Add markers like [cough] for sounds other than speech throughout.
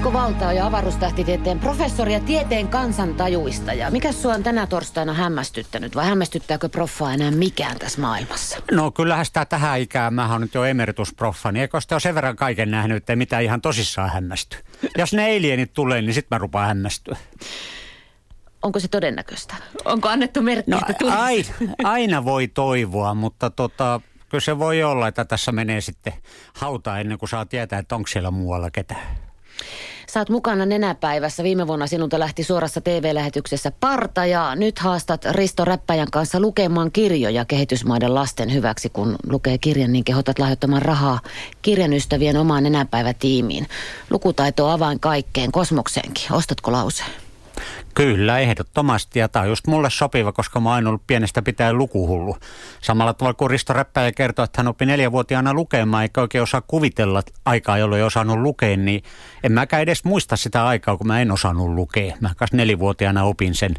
Esko Valtao ja avaruustähtitieteen professori ja tieteen kansantajuista. Ja mikä sua on tänä torstaina hämmästyttänyt vai hämmästyttääkö proffaa enää mikään tässä maailmassa? No kyllähän sitä tähän ikään, mä oon nyt jo emeritusproffa, niin eikö sitä ole sen verran kaiken nähnyt, että ei mitään ihan tosissaan hämmästy. Jos ne alienit tulee, niin sit mä rupaan hämmästyä. Onko se todennäköistä? Onko annettu merkki, No että tulisi? ai, aina voi toivoa, mutta tota, kyllä se voi olla, että tässä menee sitten hauta ennen kuin saa tietää, että onko siellä muualla ketään. Oot mukana nenäpäivässä. Viime vuonna sinulta lähti suorassa TV-lähetyksessä parta ja nyt haastat Risto Räppäjän kanssa lukemaan kirjoja kehitysmaiden lasten hyväksi. Kun lukee kirjan, niin kehotat lahjoittamaan rahaa kirjan ystävien omaan nenäpäivätiimiin. Lukutaito on avain kaikkeen, kosmokseenkin. Ostatko lauseen? Kyllä, ehdottomasti. Ja tämä on just mulle sopiva, koska mä oon ollut pienestä pitäen lukuhullu. Samalla tavalla kuin Risto Räppäjä kertoi, että hän oppi neljävuotiaana lukemaan, eikä oikein osaa kuvitella aikaa, jolloin ei osannut lukea, niin en mäkään edes muista sitä aikaa, kun mä en osannut lukea. Mä kas nelivuotiaana opin sen.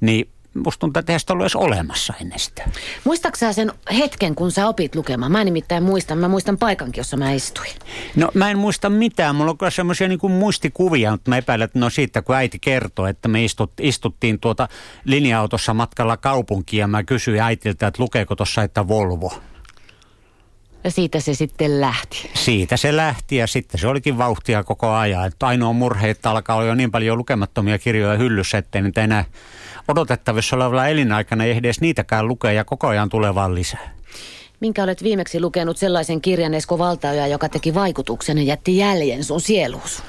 Niin musta tuntuu, että sitä ollut edes olemassa ennen sitä. Muistatko sä sen hetken, kun sä opit lukemaan? Mä nimittäin muistan. Mä muistan paikankin, jossa mä istuin. No mä en muista mitään. Mulla on kyllä semmoisia niin muistikuvia, mutta mä epäilen, että no siitä kun äiti kertoi, että me istut, istuttiin tuota linja-autossa matkalla kaupunkiin ja mä kysyin äitiltä, että lukeeko tuossa, että Volvo. Ja siitä se sitten lähti. Siitä se lähti ja sitten se olikin vauhtia koko ajan. Että ainoa murhe, että alkaa olla jo niin paljon lukemattomia kirjoja hyllyssä, ettei nyt enää odotettavissa olevalla elinaikana ei edes niitäkään lukea ja koko ajan tulee vaan lisää. Minkä olet viimeksi lukenut sellaisen kirjan Esko Valtaoja, joka teki vaikutuksen ja jätti jäljen sun sieluus?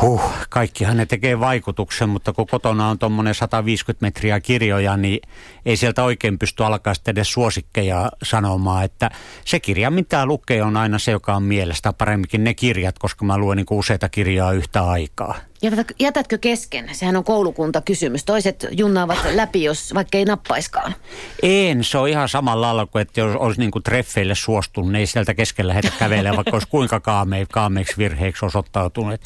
Huh, kaikkihan ne tekee vaikutuksen, mutta kun kotona on tuommoinen 150 metriä kirjoja, niin ei sieltä oikein pysty alkaa sitten edes suosikkeja sanomaan, että se kirja, mitä lukee, on aina se, joka on mielestä paremminkin ne kirjat, koska mä luen niin useita kirjaa yhtä aikaa. Jätätkö, jätätkö kesken? Sehän on koulukuntakysymys. Toiset junnaavat läpi, jos vaikka ei nappaiskaan. En, se on ihan samalla lailla kuin, että jos olisi niin kuin treffeille suostunut, niin ei sieltä keskellä heitä kävelee, vaikka olisi kuinka kaame, kaameiksi virheiksi osoittautunut.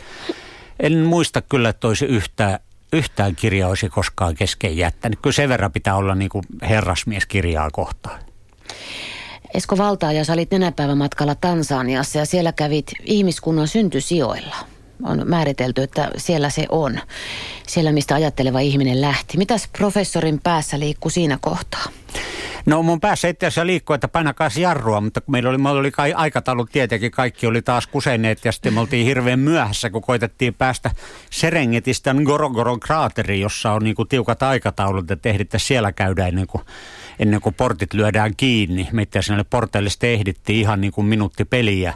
En muista kyllä, että olisi yhtään, yhtään kirjaa olisi koskaan kesken jättänyt. Kyllä sen verran pitää olla niin kuin herrasmies kirjaa kohtaan. Esko Valtaaja, sä olit nenäpäivämatkalla Tansaniassa ja siellä kävit ihmiskunnan syntysijoilla. On määritelty, että siellä se on. Siellä, mistä ajatteleva ihminen lähti. Mitäs professorin päässä liikkuu siinä kohtaa? No mun päässä itse asiassa liikkuu, että painakaa jarrua, mutta kun meillä oli, meillä oli kai aikataulut tietenkin, kaikki oli taas kuseneet ja sitten me oltiin hirveän myöhässä, kun koitettiin päästä Serengetistä Gorogoron kraateriin, jossa on niin tiukat aikataulut, että ehdittäisiin siellä käydä ennen kuin, ennen kuin portit lyödään kiinni. Me itse asiassa porteille sitten ehdittiin ihan niin kuin minuutti peliä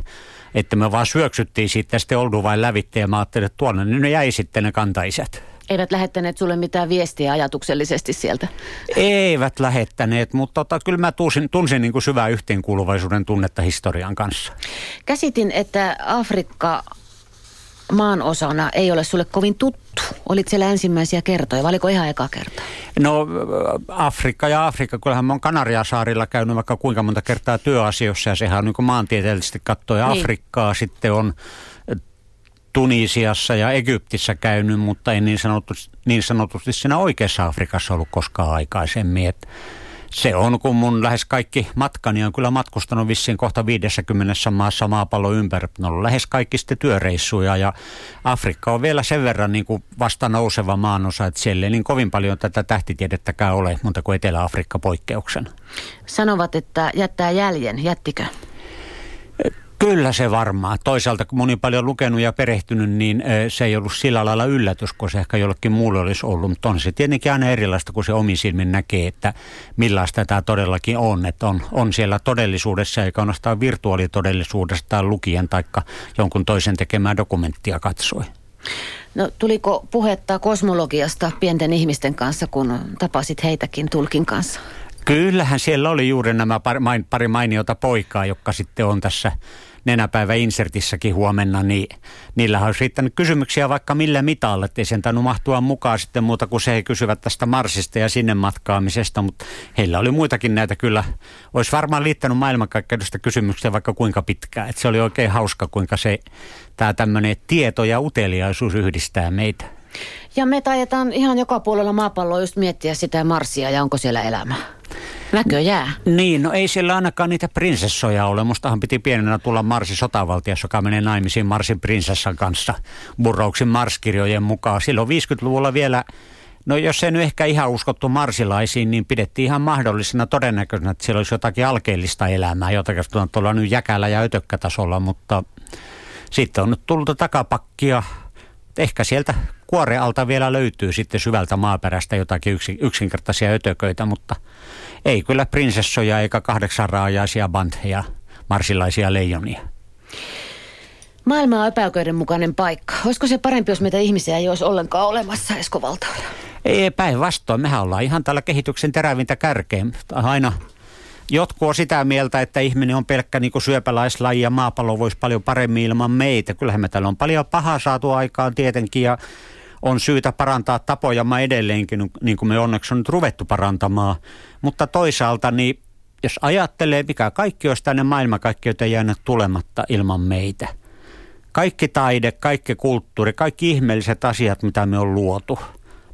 että me vaan syöksyttiin siitä sitten Olduvain lävitte ja mä ajattelin, että tuonne ne jäi sitten ne kantaisät. Eivät lähettäneet sulle mitään viestiä ajatuksellisesti sieltä? Eivät lähettäneet, mutta tota, kyllä mä tunsin, tunsin niin kuin syvää yhteenkuuluvaisuuden tunnetta historian kanssa. Käsitin, että Afrikka maan osana ei ole sulle kovin tuttu. Olit siellä ensimmäisiä kertoja, vai oliko ihan eka kerta? No Afrikka ja Afrikka, kyllähän mä oon Kanariasaarilla käynyt vaikka kuinka monta kertaa työasioissa ja sehän on niin maantieteellisesti katsoen niin. Afrikkaa. Sitten on Tunisiassa ja Egyptissä käynyt, mutta ei niin sanotusti, niin sanotusti siinä oikeassa Afrikassa ollut koskaan aikaisemmin. Et se on, kun mun lähes kaikki matkani on kyllä matkustanut vissiin kohta 50 maassa maapallon ympäri. Ne on lähes kaikki sitten työreissuja ja Afrikka on vielä sen verran niin kuin vasta nouseva maanosa, että siellä ei niin kovin paljon tätä tähtitiedettäkään ole, mutta kuin Etelä-Afrikka poikkeuksena. Sanovat, että jättää jäljen. Jättikö? Kyllä se varmaan. Toisaalta kun moni paljon lukenut ja perehtynyt, niin se ei ollut sillä lailla yllätys, kun se ehkä jollekin muulle olisi ollut. Mutta on se tietenkin aina erilaista, kun se omin silmin näkee, että millaista tämä todellakin on. Että on, on siellä todellisuudessa, eikä ainoastaan virtuaalitodellisuudessa tai lukien tai jonkun toisen tekemää dokumenttia katsoi. No tuliko puhetta kosmologiasta pienten ihmisten kanssa, kun tapasit heitäkin tulkin kanssa? Kyllähän siellä oli juuri nämä pari, pari mainiota poikaa, jotka sitten on tässä nenäpäivä insertissäkin huomenna, niin niillä olisi riittänyt kysymyksiä vaikka millä mitalla, ettei sen tainnut mahtua mukaan sitten muuta kuin se he kysyvät tästä Marsista ja sinne matkaamisesta, mutta heillä oli muitakin näitä kyllä. Olisi varmaan liittänyt maailmankaikkeudesta kysymyksiä vaikka kuinka pitkään. että se oli oikein hauska, kuinka se tämä tämmöinen tieto ja uteliaisuus yhdistää meitä. Ja me tajetaan ihan joka puolella maapalloa just miettiä sitä Marsia ja onko siellä elämää. jää. Niin, no ei siellä ainakaan niitä prinsessoja ole. Mustahan piti pienenä tulla Marsi sotavaltias, joka menee naimisiin Marsin prinsessan kanssa Burrouksin marskirjojen mukaan. Silloin 50-luvulla vielä No jos ei nyt ehkä ihan uskottu marsilaisiin, niin pidettiin ihan mahdollisena todennäköisenä, että siellä olisi jotakin alkeellista elämää, jotakin tuolla nyt jäkällä ja ötökkätasolla, mutta sitten on nyt tullut takapakkia. Ehkä sieltä kuorealta vielä löytyy sitten syvältä maaperästä jotakin yksinkertaisia ötököitä, mutta ei kyllä prinsessoja eikä kahdeksanraajaisia bantheja, marsilaisia leijonia. Maailma on epäoikeudenmukainen paikka. Olisiko se parempi, jos meitä ihmisiä ei olisi ollenkaan olemassa, Esko Valtoja? Ei päinvastoin. Mehän ollaan ihan tällä kehityksen terävintä kärkeen. Aina jotkut on sitä mieltä, että ihminen on pelkkä niin syöpäläislaji ja maapallo voisi paljon paremmin ilman meitä. Kyllähän me täällä on paljon pahaa saatu aikaan tietenkin ja on syytä parantaa tapoja mä edelleenkin, niin kuin me onneksi on nyt ruvettu parantamaan. Mutta toisaalta niin jos ajattelee, mikä kaikki olisi tänne maailmankaikkeuteen jäänyt tulematta ilman meitä. Kaikki taide, kaikki kulttuuri, kaikki ihmeelliset asiat, mitä me on luotu.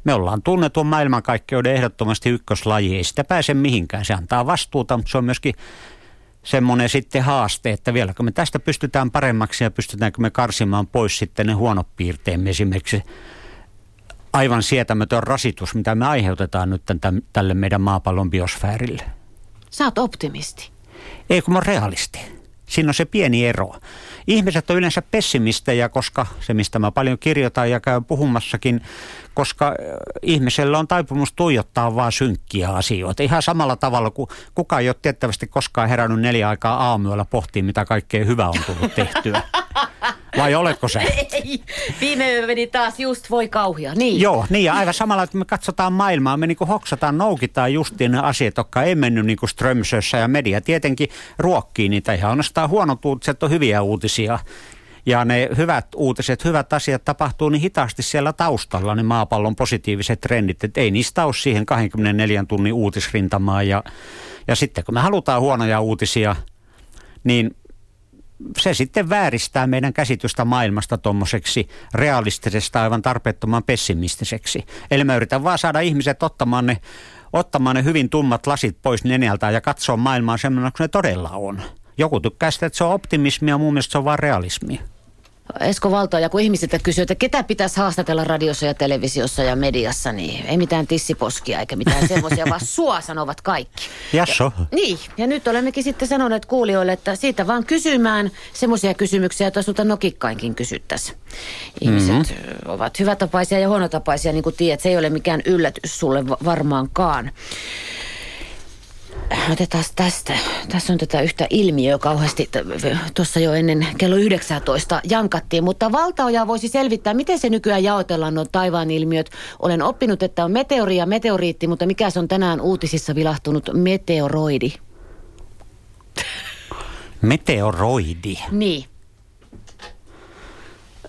Me ollaan tunnetun maailmankaikkeuden ehdottomasti ykköslaji. Ei sitä pääse mihinkään. Se antaa vastuuta, mutta se on myöskin semmoinen sitten haaste, että vieläkö me tästä pystytään paremmaksi ja pystytäänkö me karsimaan pois sitten ne huonot piirteemme esimerkiksi aivan sietämätön rasitus, mitä me aiheutetaan nyt tämän, tälle meidän maapallon biosfäärille. Sä oot optimisti. Ei kun mä oon realisti. Siinä on se pieni ero. Ihmiset on yleensä pessimistejä, koska se, mistä mä paljon kirjoitan ja käyn puhumassakin, koska äh, ihmisellä on taipumus tuijottaa vaan synkkiä asioita. Ihan samalla tavalla kuin kukaan ei ole tiettävästi koskaan herännyt neljä aikaa aamuyöllä pohtii, mitä kaikkea hyvää on tullut tehtyä. [laughs] Vai oletko se? [laughs] Ei, viime yö meni taas just voi kauhia, niin. Joo, niin ja aivan samalla, että me katsotaan maailmaa, me niinku hoksataan, noukitaan justiin ne asiat, jotka ei mennyt niinku Strömsössä ja media tietenkin ruokkii niitä ihan ainoastaan huonot uutiset on hyviä uutisia. Ja ne hyvät uutiset, hyvät asiat tapahtuu niin hitaasti siellä taustalla, ne maapallon positiiviset trendit, että ei niistä ole siihen 24 tunnin uutisrintamaa. Ja, ja sitten kun me halutaan huonoja uutisia, niin se sitten vääristää meidän käsitystä maailmasta tuommoiseksi realistisesta aivan tarpeettoman pessimistiseksi. Eli mä yritän vaan saada ihmiset ottamaan ne, ottamaan ne hyvin tummat lasit pois nenältään ja katsoa maailmaa semmoinen kuin ne todella on. Joku tykkää sitä, että se on optimismia, mun mielestä se on vaan realismia. Esko ja kun ihmisiltä kysyy, että ketä pitäisi haastatella radiossa ja televisiossa ja mediassa, niin ei mitään tissiposkia eikä mitään [laughs] semmoisia, vaan sua sanovat kaikki. Jasso. Ja, niin, ja nyt olemmekin sitten sanoneet kuulijoille, että siitä vaan kysymään semmoisia kysymyksiä, joita sulta nokikkainkin kysyttäisiin. Ihmiset mm-hmm. ovat hyvätapaisia ja huonotapaisia, niin kuin tiedät, se ei ole mikään yllätys sulle varmaankaan. Otetaan tästä. Tässä on tätä yhtä ilmiöä kauheasti. Tuossa jo ennen kello 19 jankattiin, mutta valtaoja voisi selvittää, miten se nykyään jaotellaan nuo taivaan ilmiöt. Olen oppinut, että on meteori ja meteoriitti, mutta mikä se on tänään uutisissa vilahtunut meteoroidi? Meteoroidi? Niin.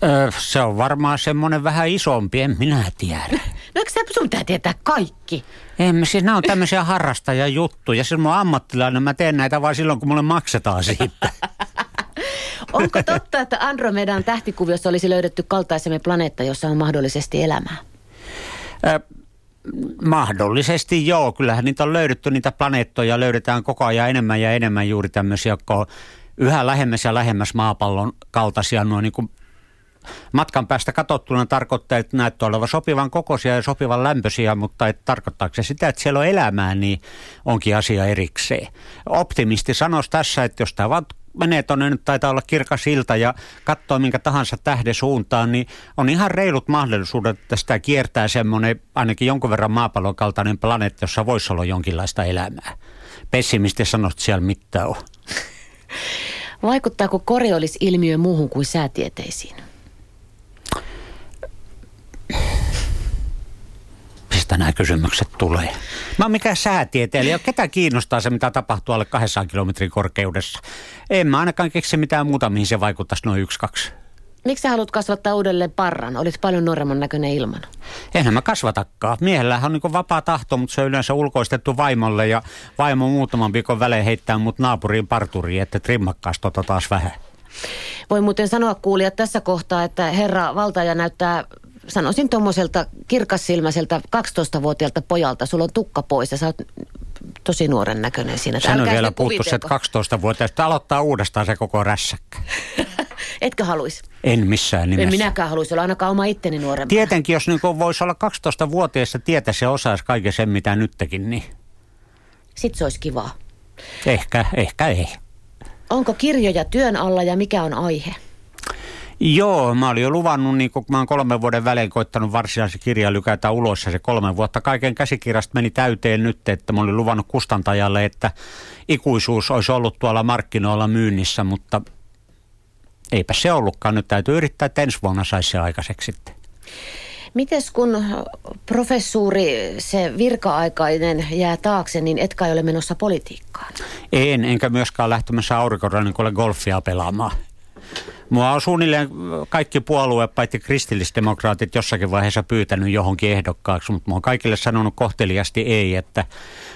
Öö, se on varmaan semmoinen vähän isompi, en minä tiedä. No eikö sun pitää tietää kaikki? Emme, siis nämä on tämmöisiä harrastajajuttuja. Siis mä oon ammattilainen, mä teen näitä vain silloin, kun mulle maksetaan siitä. [laughs] Onko totta, että Andromedan tähtikuviossa olisi löydetty kaltaisemme planeetta, jossa on mahdollisesti elämää? Ö, mahdollisesti joo. Kyllähän niitä on löydetty, niitä planeettoja löydetään koko ajan enemmän ja enemmän juuri tämmöisiä, jotka on yhä lähemmäs ja lähemmäs maapallon kaltaisia noin niin kuin matkan päästä katsottuna tarkoittaa, että näyttää olevan sopivan kokoisia ja sopivan lämpöisiä, mutta että tarkoittaako se sitä, että siellä on elämää, niin onkin asia erikseen. Optimisti sanoisi tässä, että jos tämä vaan menee tuonne, nyt taitaa olla kirkas ilta ja katsoo minkä tahansa tähden suuntaan, niin on ihan reilut mahdollisuudet, että sitä kiertää semmoinen ainakin jonkun verran maapallon kaltainen planeetta, jossa voisi olla jonkinlaista elämää. Pessimisti sanoo, että siellä mitään on. Vaikuttaako Coriolis-ilmiö muuhun kuin säätieteisiin? Mistä nämä kysymykset tulee. Mä oon mikään säätieteilijä. Ketä kiinnostaa se, mitä tapahtuu alle 200 kilometrin korkeudessa? En mä ainakaan keksi mitään muuta, mihin se vaikuttaisi noin yksi, kaksi. Miksi sä haluat kasvattaa uudelleen parran? Olit paljon nuoremman näköinen ilman. Eihän mä kasvatakaan. Miehellähän on niin vapaa tahto, mutta se on yleensä ulkoistettu vaimolle ja vaimo muutaman viikon välein heittää mut naapuriin parturiin, että trimmakkaas tota taas vähän. Voi muuten sanoa kuulijat tässä kohtaa, että herra valtaja näyttää sanoisin tuommoiselta kirkassilmäiseltä 12-vuotiaalta pojalta, sulla on tukka pois ja sä oot tosi nuoren näköinen siinä. Sen on vielä puhuttu se, että 12-vuotiaasta aloittaa uudestaan se koko rässäkkä. [laughs] Etkö haluaisi? En missään nimessä. En minäkään haluaisi olla ainakaan oma itteni nuorempana. Tietenkin, jos niin voisi olla 12-vuotiaassa tietä se osaisi kaiken sen, mitä nytkin, niin... Sitten se olisi kivaa. Ehkä, ehkä ei. Onko kirjoja työn alla ja mikä on aihe? Joo, mä olin jo luvannut, niin kun mä oon kolmen vuoden välein koittanut varsinaisen kirjan lykätä ulos ja se kolme vuotta kaiken käsikirjasta meni täyteen nyt, että mä olin luvannut kustantajalle, että ikuisuus olisi ollut tuolla markkinoilla myynnissä, mutta eipä se ollutkaan. Nyt täytyy yrittää, että ensi vuonna saisi se aikaiseksi sitten. Mites kun professuuri, se virka-aikainen jää taakse, niin etkä ole menossa politiikkaan? En, enkä myöskään lähtemässä aurinkorannikolle golfia pelaamaan. Mua on suunnilleen kaikki puolueet, paitsi kristillisdemokraatit, jossakin vaiheessa pyytänyt johonkin ehdokkaaksi, mutta mä oon kaikille sanonut kohteliasti ei, että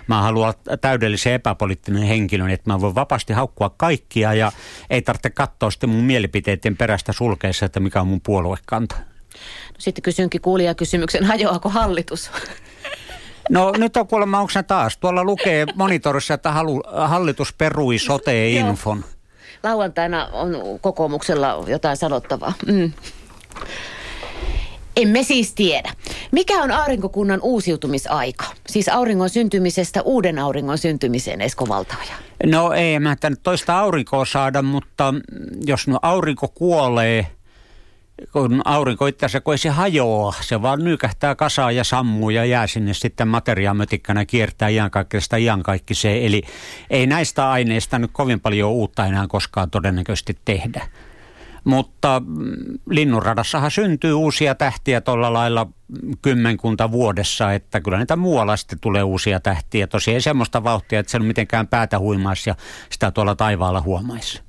mä haluan täydellisen epäpoliittinen henkilön, että mä voin vapaasti haukkua kaikkia ja ei tarvitse katsoa sitten mun mielipiteiden perästä sulkeessa, että mikä on mun puoluekanta. No sitten kysynkin kuulijakysymyksen, hajoako hallitus? No nyt on kuulemma, onko taas? Tuolla lukee monitorissa, että halu, hallitus perui sote-infon lauantaina on kokoomuksella jotain sanottavaa. Mm. Emme siis tiedä. Mikä on aurinkokunnan uusiutumisaika? Siis auringon syntymisestä uuden auringon syntymiseen, Esko Valtaaja. No ei mä toista aurinkoa saada, mutta jos no aurinko kuolee – kun aurinko itse asiassa, kun ei se hajoa, se vaan nykähtää kasaan ja sammuu ja jää sinne sitten materiaamötikkänä kiertää iankaikkista iankaikkiseen. Eli ei näistä aineista nyt kovin paljon uutta enää koskaan todennäköisesti tehdä. Mutta mm, linnunradassahan syntyy uusia tähtiä tuolla lailla kymmenkunta vuodessa, että kyllä niitä muualla sitten tulee uusia tähtiä. Tosiaan ei semmoista vauhtia, että se on mitenkään päätä huimaisi ja sitä tuolla taivaalla huomaisi.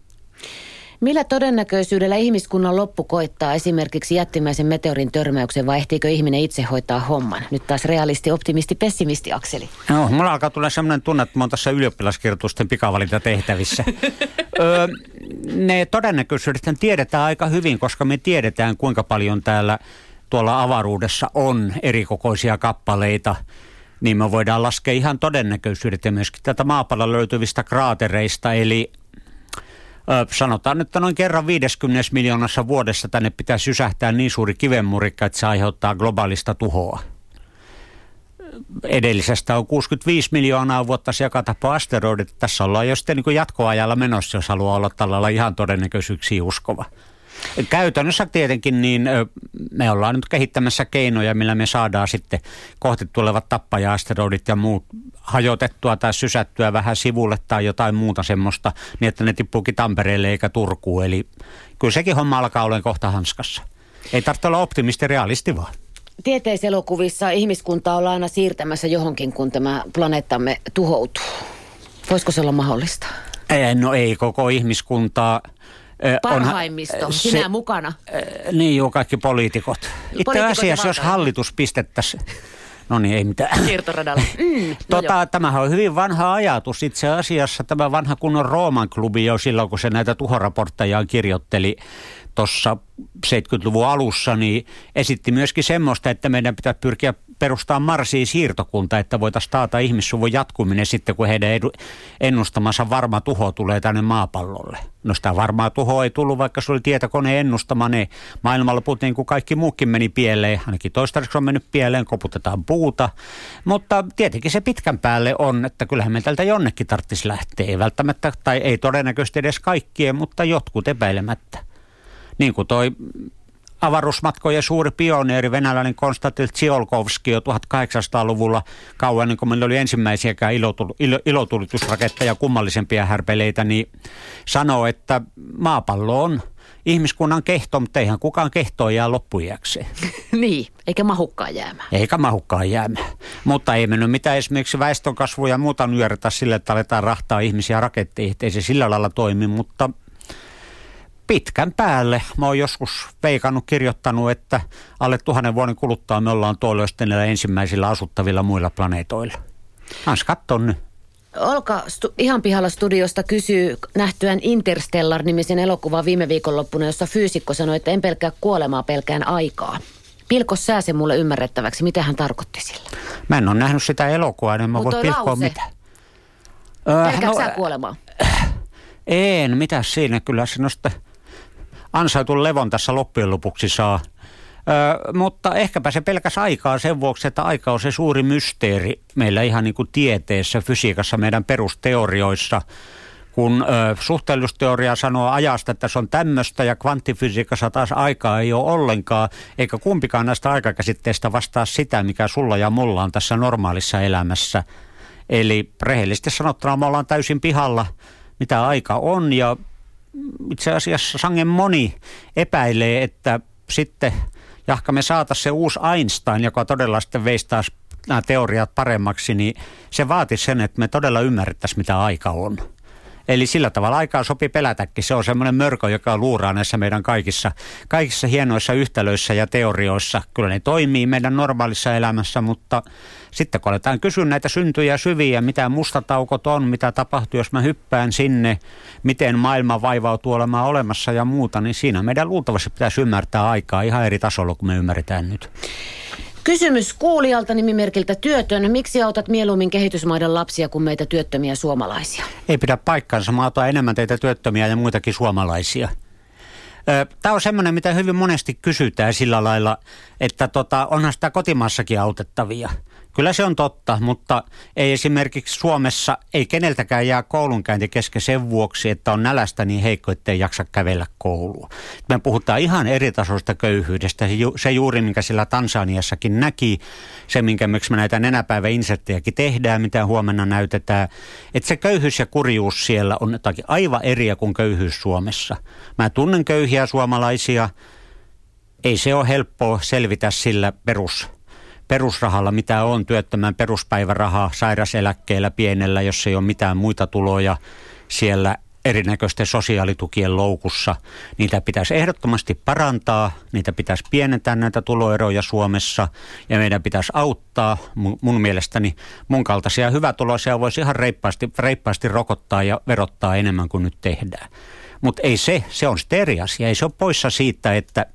Millä todennäköisyydellä ihmiskunnan loppu koittaa esimerkiksi jättimäisen meteorin törmäyksen vai ehtiikö ihminen itse hoitaa homman? Nyt taas realisti, optimisti, pessimisti Akseli. No, mulla alkaa tulla sellainen tunne, että mä oon tässä ylioppilaskirjoitusten pikavalinta tehtävissä. [laughs] öö, ne todennäköisyydet tiedetään aika hyvin, koska me tiedetään kuinka paljon täällä tuolla avaruudessa on erikokoisia kappaleita niin me voidaan laskea ihan todennäköisyydet ja myöskin tätä maapallon löytyvistä kraatereista, eli sanotaan, että noin kerran 50 miljoonassa vuodessa tänne pitää sysähtää niin suuri kivenmurikka, että se aiheuttaa globaalista tuhoa. Edellisestä on 65 miljoonaa vuotta se joka tapaa asteroidit. Tässä ollaan jo sitten niin jatkoajalla menossa, jos haluaa olla tällä ihan todennäköisyyksiä uskova. Käytännössä tietenkin niin me ollaan nyt kehittämässä keinoja, millä me saadaan sitten kohti tulevat tappaja-asteroidit ja muut hajotettua tai sysättyä vähän sivulle tai jotain muuta semmoista, niin että ne tippuukin Tampereelle eikä Turkuun. Eli kyllä sekin homma alkaa olla kohta hanskassa. Ei tarvitse olla optimisti, realisti vaan. Tieteiselokuvissa ihmiskunta ollaan aina siirtämässä johonkin, kun tämä planeettamme tuhoutuu. Voisiko se olla mahdollista? Ei, no ei koko ihmiskuntaa Parhaimmisto, onhan, sinä se, mukana. Niin joo, kaikki poliitikot. Itse asiassa, jos hallitus pistettäisiin No niin, ei mitään. Kiertoradalla. Mm, no [laughs] tota, tämähän on hyvin vanha ajatus. Itse asiassa tämä vanha kunnon Rooman klubi jo silloin, kun se näitä tuhoraportteja kirjoitteli tuossa 70-luvun alussa, niin esitti myöskin semmoista, että meidän pitää pyrkiä perustaa Marsiin siirtokunta, että voitaisiin taata ihmissuvun jatkuminen sitten, kun heidän edu, ennustamansa varma tuho tulee tänne maapallolle. No sitä varmaa tuhoa ei tullut, vaikka se oli tietokoneen ennustama, ne maailmanloput niin kuin kaikki muukin meni pieleen, ainakin toistaiseksi on mennyt pieleen, koputetaan puuta. Mutta tietenkin se pitkän päälle on, että kyllähän me tältä jonnekin tarvitsisi lähteä, ei välttämättä, tai ei todennäköisesti edes kaikkien, mutta jotkut epäilemättä. Niin kuin toi avaruusmatkojen suuri pioneeri, venäläinen Konstantin Tsiolkovski jo 1800-luvulla kauan, niin kuin meillä oli ensimmäisiäkään ilotul- ilo- ilotulitusraketteja, kummallisempia härpeleitä, niin sanoo, että maapallo on ihmiskunnan kehto, mutta eihän kukaan kehtoa jää loppujakseen. [laughs] niin, eikä mahukkaan jäämään. Eikä mahukkaan jäämään. Mutta ei mennyt mitään esimerkiksi väestönkasvu ja muuta nyörätä sille, että aletaan rahtaa ihmisiä raketteihin. Ei se sillä lailla toimi, mutta pitkän päälle. Mä oon joskus veikannut, kirjoittanut, että alle tuhannen vuoden kuluttaa me ollaan tuolla ensimmäisillä asuttavilla muilla planeetoilla. Hans, katso nyt. Olka stu- ihan pihalla studiosta kysyy nähtyään Interstellar-nimisen elokuvan viime viikonloppuna, jossa fyysikko sanoi, että en pelkää kuolemaa, pelkään aikaa. Pilko sää se mulle ymmärrettäväksi, mitä hän tarkoitti sillä? Mä en ole nähnyt sitä elokuvaa, niin mä voi pilkkoa mitä. Pelkäätkö no, kuolemaa? En, mitä siinä kyllä sinusta ansaitun levon tässä loppujen lopuksi saa. Ö, mutta ehkäpä se pelkäs aikaa sen vuoksi, että aika on se suuri mysteeri meillä ihan niin kuin tieteessä, fysiikassa, meidän perusteorioissa. Kun ö, suhteellisuusteoria sanoo ajasta, että se on tämmöistä ja kvanttifysiikassa taas aikaa ei ole ollenkaan, eikä kumpikaan näistä aikakäsitteistä vastaa sitä, mikä sulla ja mulla on tässä normaalissa elämässä. Eli rehellisesti sanottuna me ollaan täysin pihalla, mitä aika on ja itse asiassa sangen moni epäilee, että sitten jahka me saataisiin se uusi Einstein, joka todella sitten veisi taas nämä teoriat paremmaksi, niin se vaatisi sen, että me todella ymmärrettäisiin, mitä aika on. Eli sillä tavalla aikaa sopii pelätäkin. Se on semmoinen mörkö, joka luuraa näissä meidän kaikissa, kaikissa hienoissa yhtälöissä ja teorioissa. Kyllä ne toimii meidän normaalissa elämässä, mutta sitten kun aletaan kysyä näitä syntyjä syviä, mitä mustataukot on, mitä tapahtuu, jos mä hyppään sinne, miten maailma vaivautuu olemaan olemassa ja muuta, niin siinä meidän luultavasti pitäisi ymmärtää aikaa ihan eri tasolla kuin me ymmärretään nyt. Kysymys kuulijalta nimimerkiltä työtön. Miksi autat mieluummin kehitysmaiden lapsia kuin meitä työttömiä suomalaisia? Ei pidä paikkaansa. Mä autan enemmän teitä työttömiä ja muitakin suomalaisia. Tämä on semmoinen, mitä hyvin monesti kysytään sillä lailla, että tota, onhan sitä kotimaassakin autettavia – Kyllä se on totta, mutta ei esimerkiksi Suomessa, ei keneltäkään jää koulunkäynti kesken sen vuoksi, että on nälästä niin heikko, ettei jaksa kävellä kouluun. Me puhutaan ihan eri tasoista köyhyydestä. Se juuri, minkä sillä Tansaniassakin näki, se, minkä miksi me näitä nenäpäiväinserttejäkin tehdään, mitä huomenna näytetään, että se köyhyys ja kurjuus siellä on jotakin aivan eriä kuin köyhyys Suomessa. Mä tunnen köyhiä suomalaisia, ei se ole helppoa selvitä sillä perus perusrahalla, mitä on työttömän peruspäiväraha sairaseläkkeellä pienellä, jos ei ole mitään muita tuloja siellä erinäköisten sosiaalitukien loukussa. Niitä pitäisi ehdottomasti parantaa, niitä pitäisi pienentää näitä tuloeroja Suomessa ja meidän pitäisi auttaa. Mun mielestäni mun kaltaisia hyvätuloisia voisi ihan reippaasti, reippaasti rokottaa ja verottaa enemmän kuin nyt tehdään. Mutta ei se, se on sitten eri asia. Ei se ole poissa siitä, että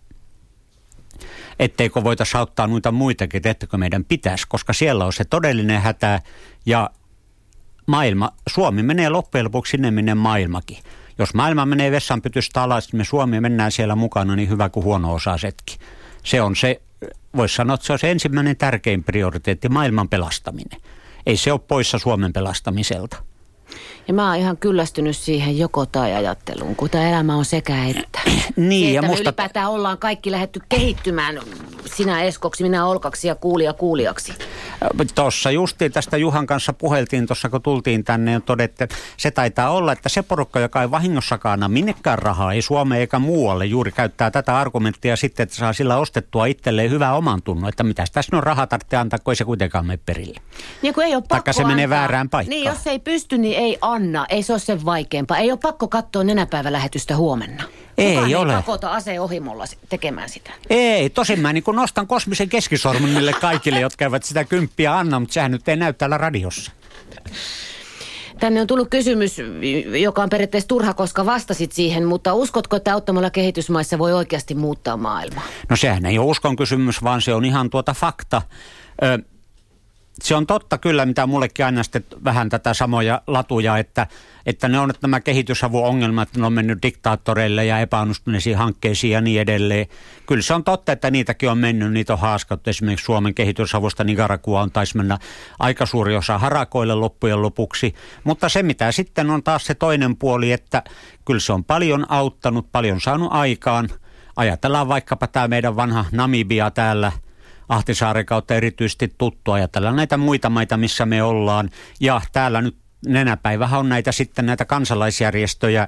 etteikö voitaisiin auttaa noita muitakin, ettekö meidän pitäisi, koska siellä on se todellinen hätä ja maailma, Suomi menee loppujen lopuksi sinne, minne maailmakin. Jos maailma menee vessanpytystä alas, niin me Suomi mennään siellä mukana niin hyvä kuin huono-osaisetkin. Se on se, voisi sanoa, että se on se ensimmäinen tärkein prioriteetti, maailman pelastaminen. Ei se ole poissa Suomen pelastamiselta. Ja mä oon ihan kyllästynyt siihen joko tai ajatteluun, kun tämä elämä on sekä että. [clears throat] niin, Se, ja musta... ylipäätään ollaan kaikki lähetty kehittymään sinä Eskoksi, minä Olkaksi ja kuulija kuulijaksi. Tuossa justiin tästä Juhan kanssa puheltiin tuossa, kun tultiin tänne ja todettiin, että se taitaa olla, että se porukka, joka ei vahingossakaan anna minnekään rahaa, ei Suomeen eikä muualle, juuri käyttää tätä argumenttia sitten, että saa sillä ostettua itselleen hyvää oman tunnon, että mitä tässä on rahaa tarvitsee antaa, kun ei se kuitenkaan mene perille. Niin kun ei ole pakko se menee väärään paikkaan. Niin, jos ei pysty, niin ei anna. Ei se ole sen vaikeampaa. Ei ole pakko katsoa nenäpäivälähetystä huomenna. Ei Kukaan ole. ei pakota aseohimolla tekemään sitä. Ei, tosin mä niin nostan kosmisen keskisormen niille kaikille, jotka eivät sitä kymppiä anna, mutta sehän nyt ei näy täällä radiossa. Tänne on tullut kysymys, joka on periaatteessa turha, koska vastasit siihen, mutta uskotko, että auttamalla kehitysmaissa voi oikeasti muuttaa maailmaa? No sehän ei ole uskon kysymys, vaan se on ihan tuota fakta. Ö, se on totta kyllä, mitä mullekin aina sitten vähän tätä samoja latuja, että, että ne on että nämä kehitysavun ne on mennyt diktaattoreille ja epäonnistuneisiin hankkeisiin ja niin edelleen. Kyllä se on totta, että niitäkin on mennyt, niitä on haaskattu. Esimerkiksi Suomen kehitysavusta Nicaragua on taisi mennä aika suuri osa harakoille loppujen lopuksi. Mutta se mitä sitten on taas se toinen puoli, että kyllä se on paljon auttanut, paljon saanut aikaan. Ajatellaan vaikkapa tämä meidän vanha Namibia täällä – Ahtisaaren kautta erityisesti tuttu. Ajatellaan näitä muita maita, missä me ollaan. Ja täällä nyt nenäpäivähän on näitä sitten näitä kansalaisjärjestöjä,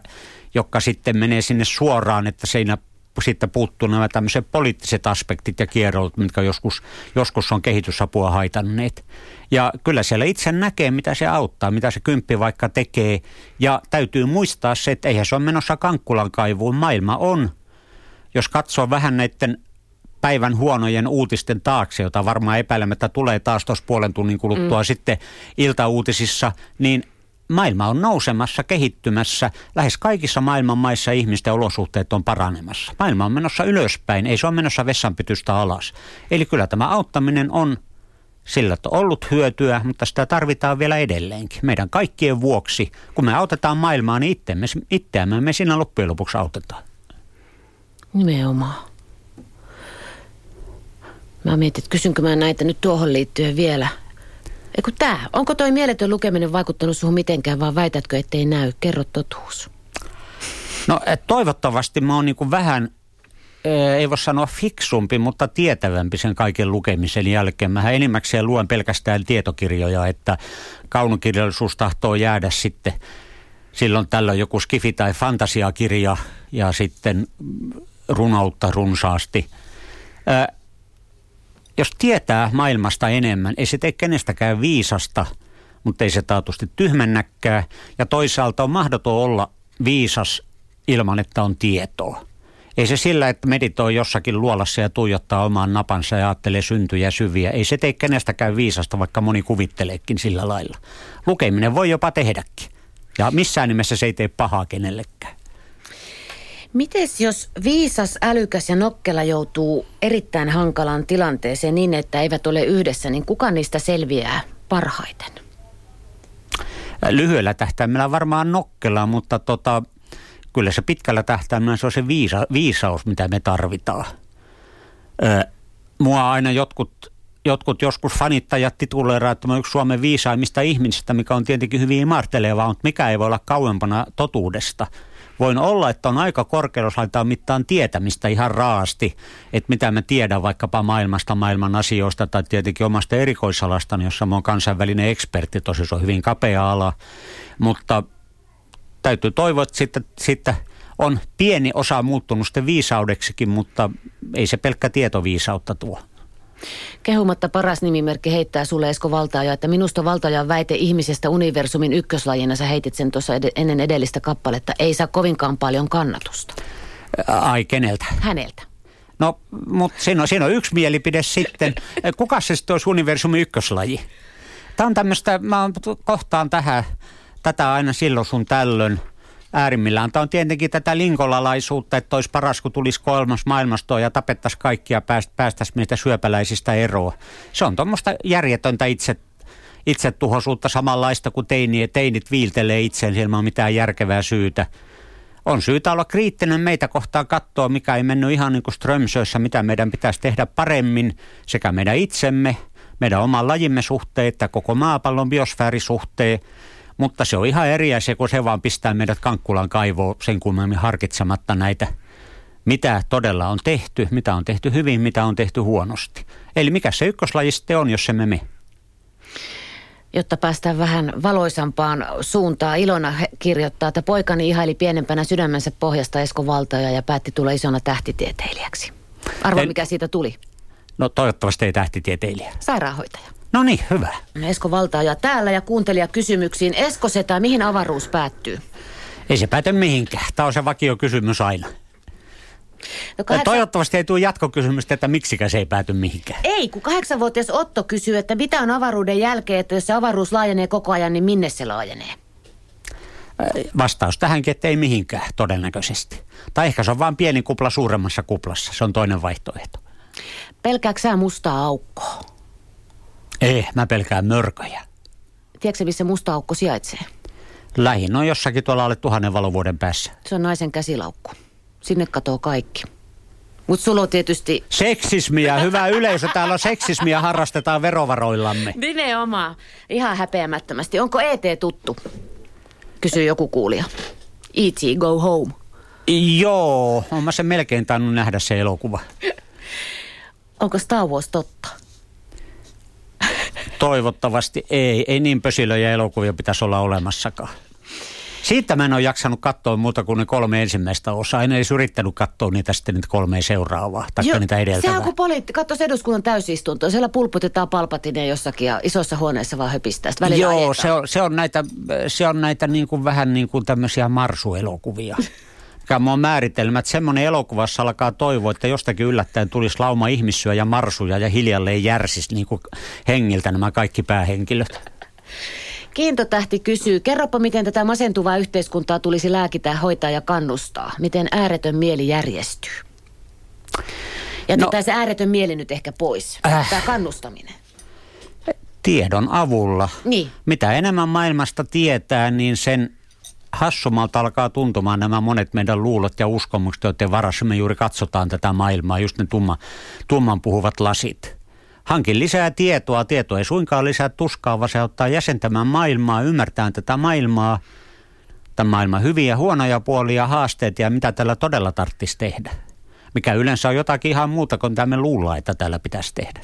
jotka sitten menee sinne suoraan, että siinä sitten puuttuu nämä tämmöiset poliittiset aspektit ja kierrot, mitkä joskus, joskus on kehitysapua haitanneet. Ja kyllä siellä itse näkee, mitä se auttaa, mitä se kymppi vaikka tekee. Ja täytyy muistaa se, että eihän se ole menossa Kankkulan kaivuun. Maailma on, jos katsoo vähän näiden päivän huonojen uutisten taakse, jota varmaan epäilemättä tulee taas tuossa puolen tunnin kuluttua mm. sitten iltauutisissa, niin maailma on nousemassa, kehittymässä. Lähes kaikissa maailman maissa ihmisten olosuhteet on paranemassa. Maailma on menossa ylöspäin, ei se ole menossa vessanpytystä alas. Eli kyllä tämä auttaminen on Sillä on ollut hyötyä, mutta sitä tarvitaan vielä edelleenkin. Meidän kaikkien vuoksi, kun me autetaan maailmaa, niin itseämme, itseämme me siinä loppujen lopuksi autetaan. Nimenomaan. Mä mietin, että kysynkö mä näitä nyt tuohon liittyen vielä. Eiku tää, onko toi mieletön lukeminen vaikuttanut suhun mitenkään, vaan väitätkö, ettei näy? Kerro totuus. No toivottavasti mä oon niin vähän ei voi sanoa fiksumpi, mutta tietävämpi sen kaiken lukemisen jälkeen. Mä enimmäkseen luen pelkästään tietokirjoja, että kaunokirjallisuus tahtoo jäädä sitten silloin tällöin joku skifi- tai fantasiakirja ja sitten runoutta runsaasti. Jos tietää maailmasta enemmän, ei se tee kenestäkään viisasta, mutta ei se taatusti tyhmännäkään. Ja toisaalta on mahdoton olla viisas ilman, että on tietoa. Ei se sillä, että meditoi jossakin luolassa ja tuijottaa omaan napansa ja ajattelee syntyjä syviä. Ei se tee kenestäkään viisasta, vaikka moni kuvitteleekin sillä lailla. Lukeminen voi jopa tehdäkin. Ja missään nimessä se ei tee pahaa kenellekään. Mites jos viisas, älykäs ja nokkela joutuu erittäin hankalaan tilanteeseen niin, että eivät ole yhdessä, niin kuka niistä selviää parhaiten? Lyhyellä tähtäimellä varmaan nokkela, mutta tota, kyllä se pitkällä tähtäimellä se on se viisa, viisaus, mitä me tarvitaan. Ö, mua aina jotkut, jotkut joskus fanittajat tituleeraa, että mä yksi Suomen viisaimmista ihmisistä, mikä on tietenkin hyvin imartelevaa, mutta mikä ei voi olla kauempana totuudesta. Voin olla, että on aika korkeus laittaa mittaan tietämistä ihan raasti, että mitä mä tiedän vaikkapa maailmasta, maailman asioista tai tietenkin omasta erikoisalastani, jossa mä oon kansainvälinen ekspertti, tosi se on hyvin kapea ala, mutta täytyy toivoa, että sitten, sitten on pieni osa muuttunut sitten viisaudeksikin, mutta ei se pelkkä tietoviisautta tuo. Kehumatta paras nimimerkki heittää sulle Esko Valtaaja, että minusta Valtaajan väite ihmisestä universumin ykköslajina, sä heitit sen tuossa ed- ennen edellistä kappaletta, ei saa kovinkaan paljon kannatusta. Ai keneltä? Häneltä. No, mutta siinä on, siinä on yksi mielipide sitten. Kuka se sitten olisi universumin ykköslaji? Tämä on tämmöistä, mä kohtaan tähän tätä aina silloin sun tällöin äärimmillään. Tämä on tietenkin tätä linkolalaisuutta, että olisi paras, kun tulisi kolmas maailmasto ja tapettaisiin kaikkia pääst, päästäisiin meistä syöpäläisistä eroa. Se on tuommoista järjetöntä itse, itsetuhoisuutta samanlaista kuin teini, teinit viiltelee itseen ilman mitään järkevää syytä. On syytä olla kriittinen meitä kohtaan katsoa, mikä ei mennyt ihan niin kuin Strömsössä, mitä meidän pitäisi tehdä paremmin sekä meidän itsemme, meidän oman lajimme suhteen että koko maapallon biosfäärisuhteen – mutta se on ihan eri asia, kun se vaan pistää meidät Kankkulan kaivoon sen kummemmin harkitsematta näitä, mitä todella on tehty, mitä on tehty hyvin, mitä on tehty huonosti. Eli mikä se ykköslaji sitten on, jos emme me? Jotta päästään vähän valoisampaan suuntaan, Ilona kirjoittaa, että poikani ihaili pienempänä sydämensä pohjasta Esko Valtoja ja päätti tulla isona tähtitieteilijäksi. Arvo, en... mikä siitä tuli? No toivottavasti ei tähtitieteilijä. Sairaanhoitaja. No niin, hyvä. Esko Valtaaja täällä ja kuuntelija kysymyksiin. Esko Setä, mihin avaruus päättyy? Ei se päätä mihinkään. Tämä on se vakio kysymys aina. No kahdeksan... Toivottavasti ei tule jatkokysymystä, että miksikä se ei pääty mihinkään. Ei, kun kahdeksanvuotias Otto kysyy, että mitä on avaruuden jälkeen, että jos se avaruus laajenee koko ajan, niin minne se laajenee? Vastaus tähänkin, että ei mihinkään todennäköisesti. Tai ehkä se on vain pieni kupla suuremmassa kuplassa. Se on toinen vaihtoehto. Pelkääkö sä mustaa aukkoa? Ei, mä pelkään mörköjä. Tiedätkö missä musta aukko sijaitsee? Lähin on jossakin tuolla alle tuhannen valovuoden päässä. Se on naisen käsilaukku. Sinne katoo kaikki. Mutta sulla on tietysti... Seksismiä, hyvä yleisö. Täällä on seksismiä harrastetaan verovaroillamme. Nimenomaan. Ihan häpeämättömästi. Onko ET tuttu? Kysyy joku kuulija. E.T. Go Home. Joo, on mä sen melkein tainnut nähdä se elokuva. Onko Star Wars totta? Toivottavasti ei. Ei niin pösilöjä elokuvia pitäisi olla olemassakaan. Siitä mä en ole jaksanut katsoa muuta kuin ne kolme ensimmäistä osaa. En edes yrittänyt katsoa niitä sitten niitä kolme seuraavaa, tai niitä edeltävää. Sehän kun poliitti, katsoisi eduskunnan täysistuntoa, siellä pulputetaan palpatinen jossakin ja isossa huoneessa vaan höpistää. Joo, se on, se on, näitä, se on näitä niin kuin, vähän niin kuin tämmöisiä marsuelokuvia. [laughs] mikä on määritelmä, että semmoinen elokuvassa alkaa toivoa, että jostakin yllättäen tulisi lauma ihmissyä ja marsuja ja hiljalleen järsis niin kuin hengiltä nämä kaikki päähenkilöt. Kiintotähti kysyy, kerropa miten tätä masentuvaa yhteiskuntaa tulisi lääkitä, hoitaa ja kannustaa. Miten ääretön mieli järjestyy? Ja no, se ääretön mieli nyt ehkä pois, äh, tämä kannustaminen. Tiedon avulla. Niin. Mitä enemmän maailmasta tietää, niin sen hassumalta alkaa tuntumaan nämä monet meidän luulot ja uskomukset, joiden varassa me juuri katsotaan tätä maailmaa, just ne tumma, tumman puhuvat lasit. Hankin lisää tietoa. Tieto ei suinkaan lisää tuskaa, vaan se ottaa jäsentämään maailmaa, ymmärtää tätä maailmaa, tämän maailman hyviä, huonoja puolia, haasteet ja mitä tällä todella tarvitsisi tehdä. Mikä yleensä on jotakin ihan muuta kuin tämä me luullaan, että täällä pitäisi tehdä.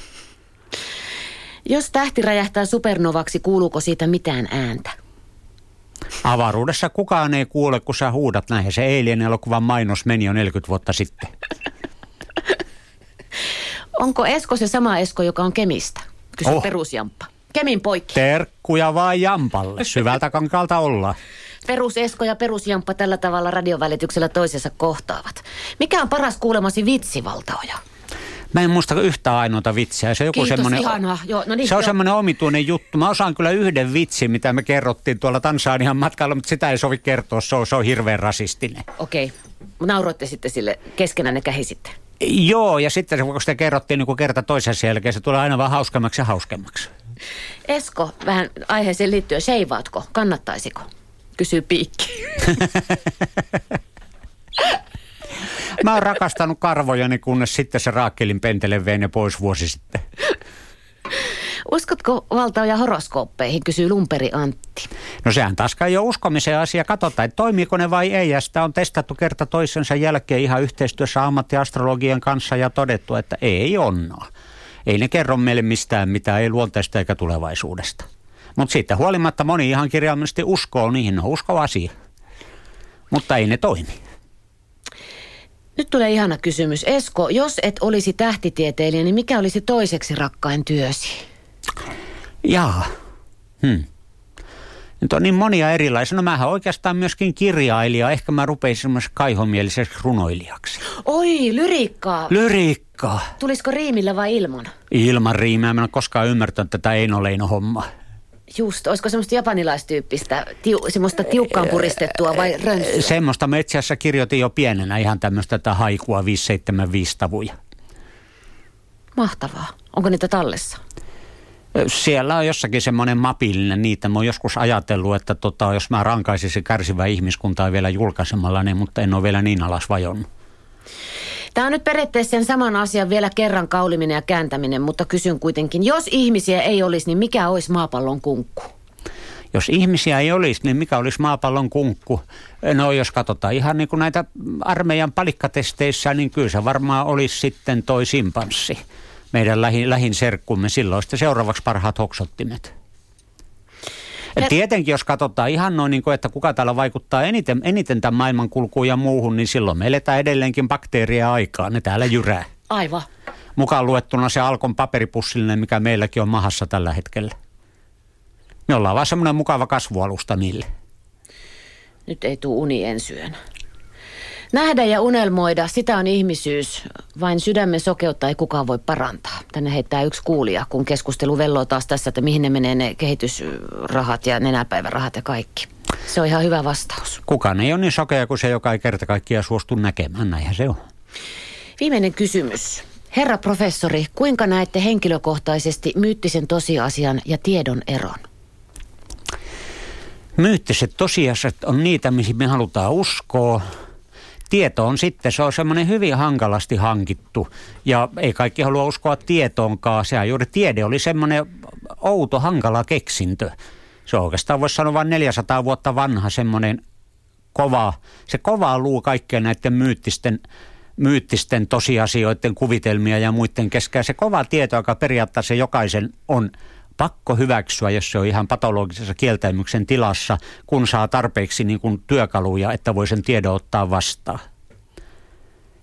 Jos tähti räjähtää supernovaksi, kuuluuko siitä mitään ääntä? Avaruudessa kukaan ei kuule, kun sä huudat näin. Se eilien elokuvan mainos meni jo 40 vuotta sitten. Onko Esko se sama Esko, joka on Kemistä? Kysy Oh. perusjamppa. Kemin poikki. Terkkuja vaan Jampalle. Syvältä kankaalta ollaan. Perus Esko ja perusjamppa tällä tavalla radiovälityksellä toisensa kohtaavat. Mikä on paras kuulemasi vitsi, Valtaoja? Mä en muista yhtään ainoata vitsiä. Se on joku Kiitos, semmoinen, ihanaa. Joo, no niin, se on semmoinen omituinen juttu. Mä osaan kyllä yhden vitsin, mitä me kerrottiin tuolla Tansanian matkalla, mutta sitä ei sovi kertoa. Se on, se on hirveän rasistinen. Okei. Nauroitte sitten sille keskenään ne kähisitte. Joo, ja sitten kun sitä kerrottiin niin kuin kerta toisensa jälkeen, se tulee aina vaan hauskemmaksi ja hauskemmaksi. Esko, vähän aiheeseen liittyen, seivaatko? Kannattaisiko? Kysyy Piikki. [laughs] Mä oon rakastanut karvojani, kunnes sitten se raakkelin pentele vei ne pois vuosi sitten. Uskotko Valtaoja horoskooppeihin, kysyy Lumperi Antti. No sehän taas kai jo uskomisen asia. Katsotaan, että toimiiko ne vai ei. Ja sitä on testattu kerta toisensa jälkeen ihan yhteistyössä ammattiastrologian kanssa ja todettu, että ei onnaa. Ei ne kerro meille mistään mitään, ei luonteesta eikä tulevaisuudesta. Mutta siitä huolimatta moni ihan kirjaimellisesti uskoo niihin, on uskova asia. Mutta ei ne toimi. Nyt tulee ihana kysymys. Esko, jos et olisi tähtitieteilijä, niin mikä olisi toiseksi rakkain työsi? Jaa. Hmm. Nyt on niin monia erilaisia. No mähän oikeastaan myöskin kirjailija. Ehkä mä rupeisin semmoiseksi kaihomieliseksi runoilijaksi. Oi, lyriikkaa. Lyriikka. Tulisiko riimillä vai ilman? Ilman riimää. Mä en ole koskaan ymmärtänyt tätä Eino Leino hommaa. Just, olisiko semmoista japanilaistyyppistä, tiu, semmoista tiukkaan puristettua vai rönssyä? Semmoista mä itse asiassa kirjoitin jo pienenä ihan tämmöistä tätä haikua 575 tavuja. Mahtavaa. Onko niitä tallessa? Siellä on jossakin semmoinen mapillinen niitä. Mä oon joskus ajatellut, että tota, jos mä rankaisisin kärsivää ihmiskuntaa vielä julkaisemalla, niin, mutta en ole vielä niin alas vajonnut. Tämä on nyt periaatteessa sen saman asian vielä kerran kauliminen ja kääntäminen, mutta kysyn kuitenkin, jos ihmisiä ei olisi, niin mikä olisi maapallon kunkku? Jos ihmisiä ei olisi, niin mikä olisi maapallon kunkku? No jos katsotaan ihan niin kuin näitä armeijan palikkatesteissä, niin kyllä se varmaan olisi sitten toi simpanssi. Meidän lähin, lähin serkkumme silloin sitten seuraavaksi parhaat hoksottimet. Ja tietenkin, jos katsotaan ihan noin, niin kuin, että kuka täällä vaikuttaa eniten, eniten tämän maailman kulkuun ja muuhun, niin silloin me eletään edelleenkin bakteeria aikaa. Ne täällä jyrää. Aivan. Mukaan luettuna se Alkon paperipussillinen, mikä meilläkin on mahassa tällä hetkellä. Me ollaan vaan semmoinen mukava kasvualusta niille. Nyt ei tuu uni ensyön. Nähdä ja unelmoida, sitä on ihmisyys. Vain sydämen sokeutta ei kukaan voi parantaa. Tänne heittää yksi kuulija, kun keskustelu velloo taas tässä, että mihin ne menee ne kehitysrahat ja nenäpäivärahat ja kaikki. Se on ihan hyvä vastaus. Kukaan ei ole niin sokea kuin se, joka ei kerta kaikkiaan suostu näkemään. Näinhän se on. Viimeinen kysymys. Herra professori, kuinka näette henkilökohtaisesti myyttisen tosiasian ja tiedon eron? Myyttiset tosiasiat on niitä, mihin me halutaan uskoa. Tieto on sitten, se on semmoinen hyvin hankalasti hankittu. Ja ei kaikki halua uskoa tietoonkaan. Sehän juuri tiede oli semmoinen outo, hankala keksintö. Se on oikeastaan voisi sanoa vain 400 vuotta vanha semmoinen kova, se kova luu kaikkien näiden myyttisten, myyttisten tosiasioiden kuvitelmia ja muiden keskellä. Se kova tieto, joka periaatteessa jokaisen on pakko hyväksyä, jos se on ihan patologisessa kieltäymyksen tilassa, kun saa tarpeeksi niin kuin työkaluja, että voi sen tiedon ottaa vastaan.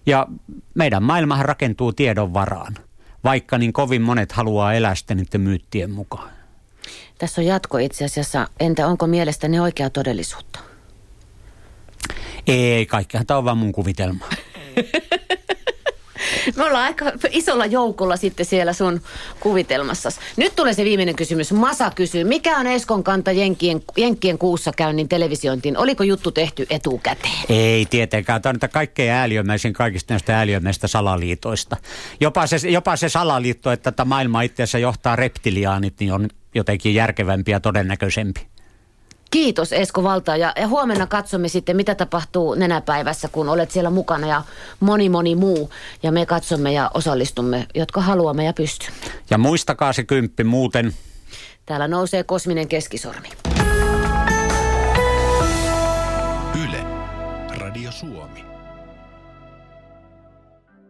Ja meidän maailmahan rakentuu tiedon varaan, vaikka niin kovin monet haluaa elää sitten niiden myyttien mukaan. Tässä on jatko itse asiassa. Entä onko mielestäni oikea todellisuutta? Ei, kaikkihan tämä on vaan mun kuvitelma. [laughs] Me ollaan aika isolla joukolla sitten siellä sun kuvitelmassas. Nyt tulee se viimeinen kysymys. Masa kysyy, mikä on Eskon kanta Jenkkien, Jenkkien kuussa käynnin televisiointiin? Oliko juttu tehty etukäteen? Ei tietenkään. Tämä on niitä kaikkein ääliömäisin kaikista näistä ääliömäistä salaliitoista. Jopa se, jopa se salaliitto, että tätä maailmaa itse asiassa johtaa reptiliaanit, niin on jotenkin järkevämpi ja todennäköisempi. Kiitos Esko Valta ja, ja huomenna katsomme sitten, mitä tapahtuu nenäpäivässä, kun olet siellä mukana ja moni moni muu. Ja me katsomme ja osallistumme, jotka haluamme ja pystymme. Ja muistakaa se kymppi muuten. Täällä nousee kosminen keskisormi.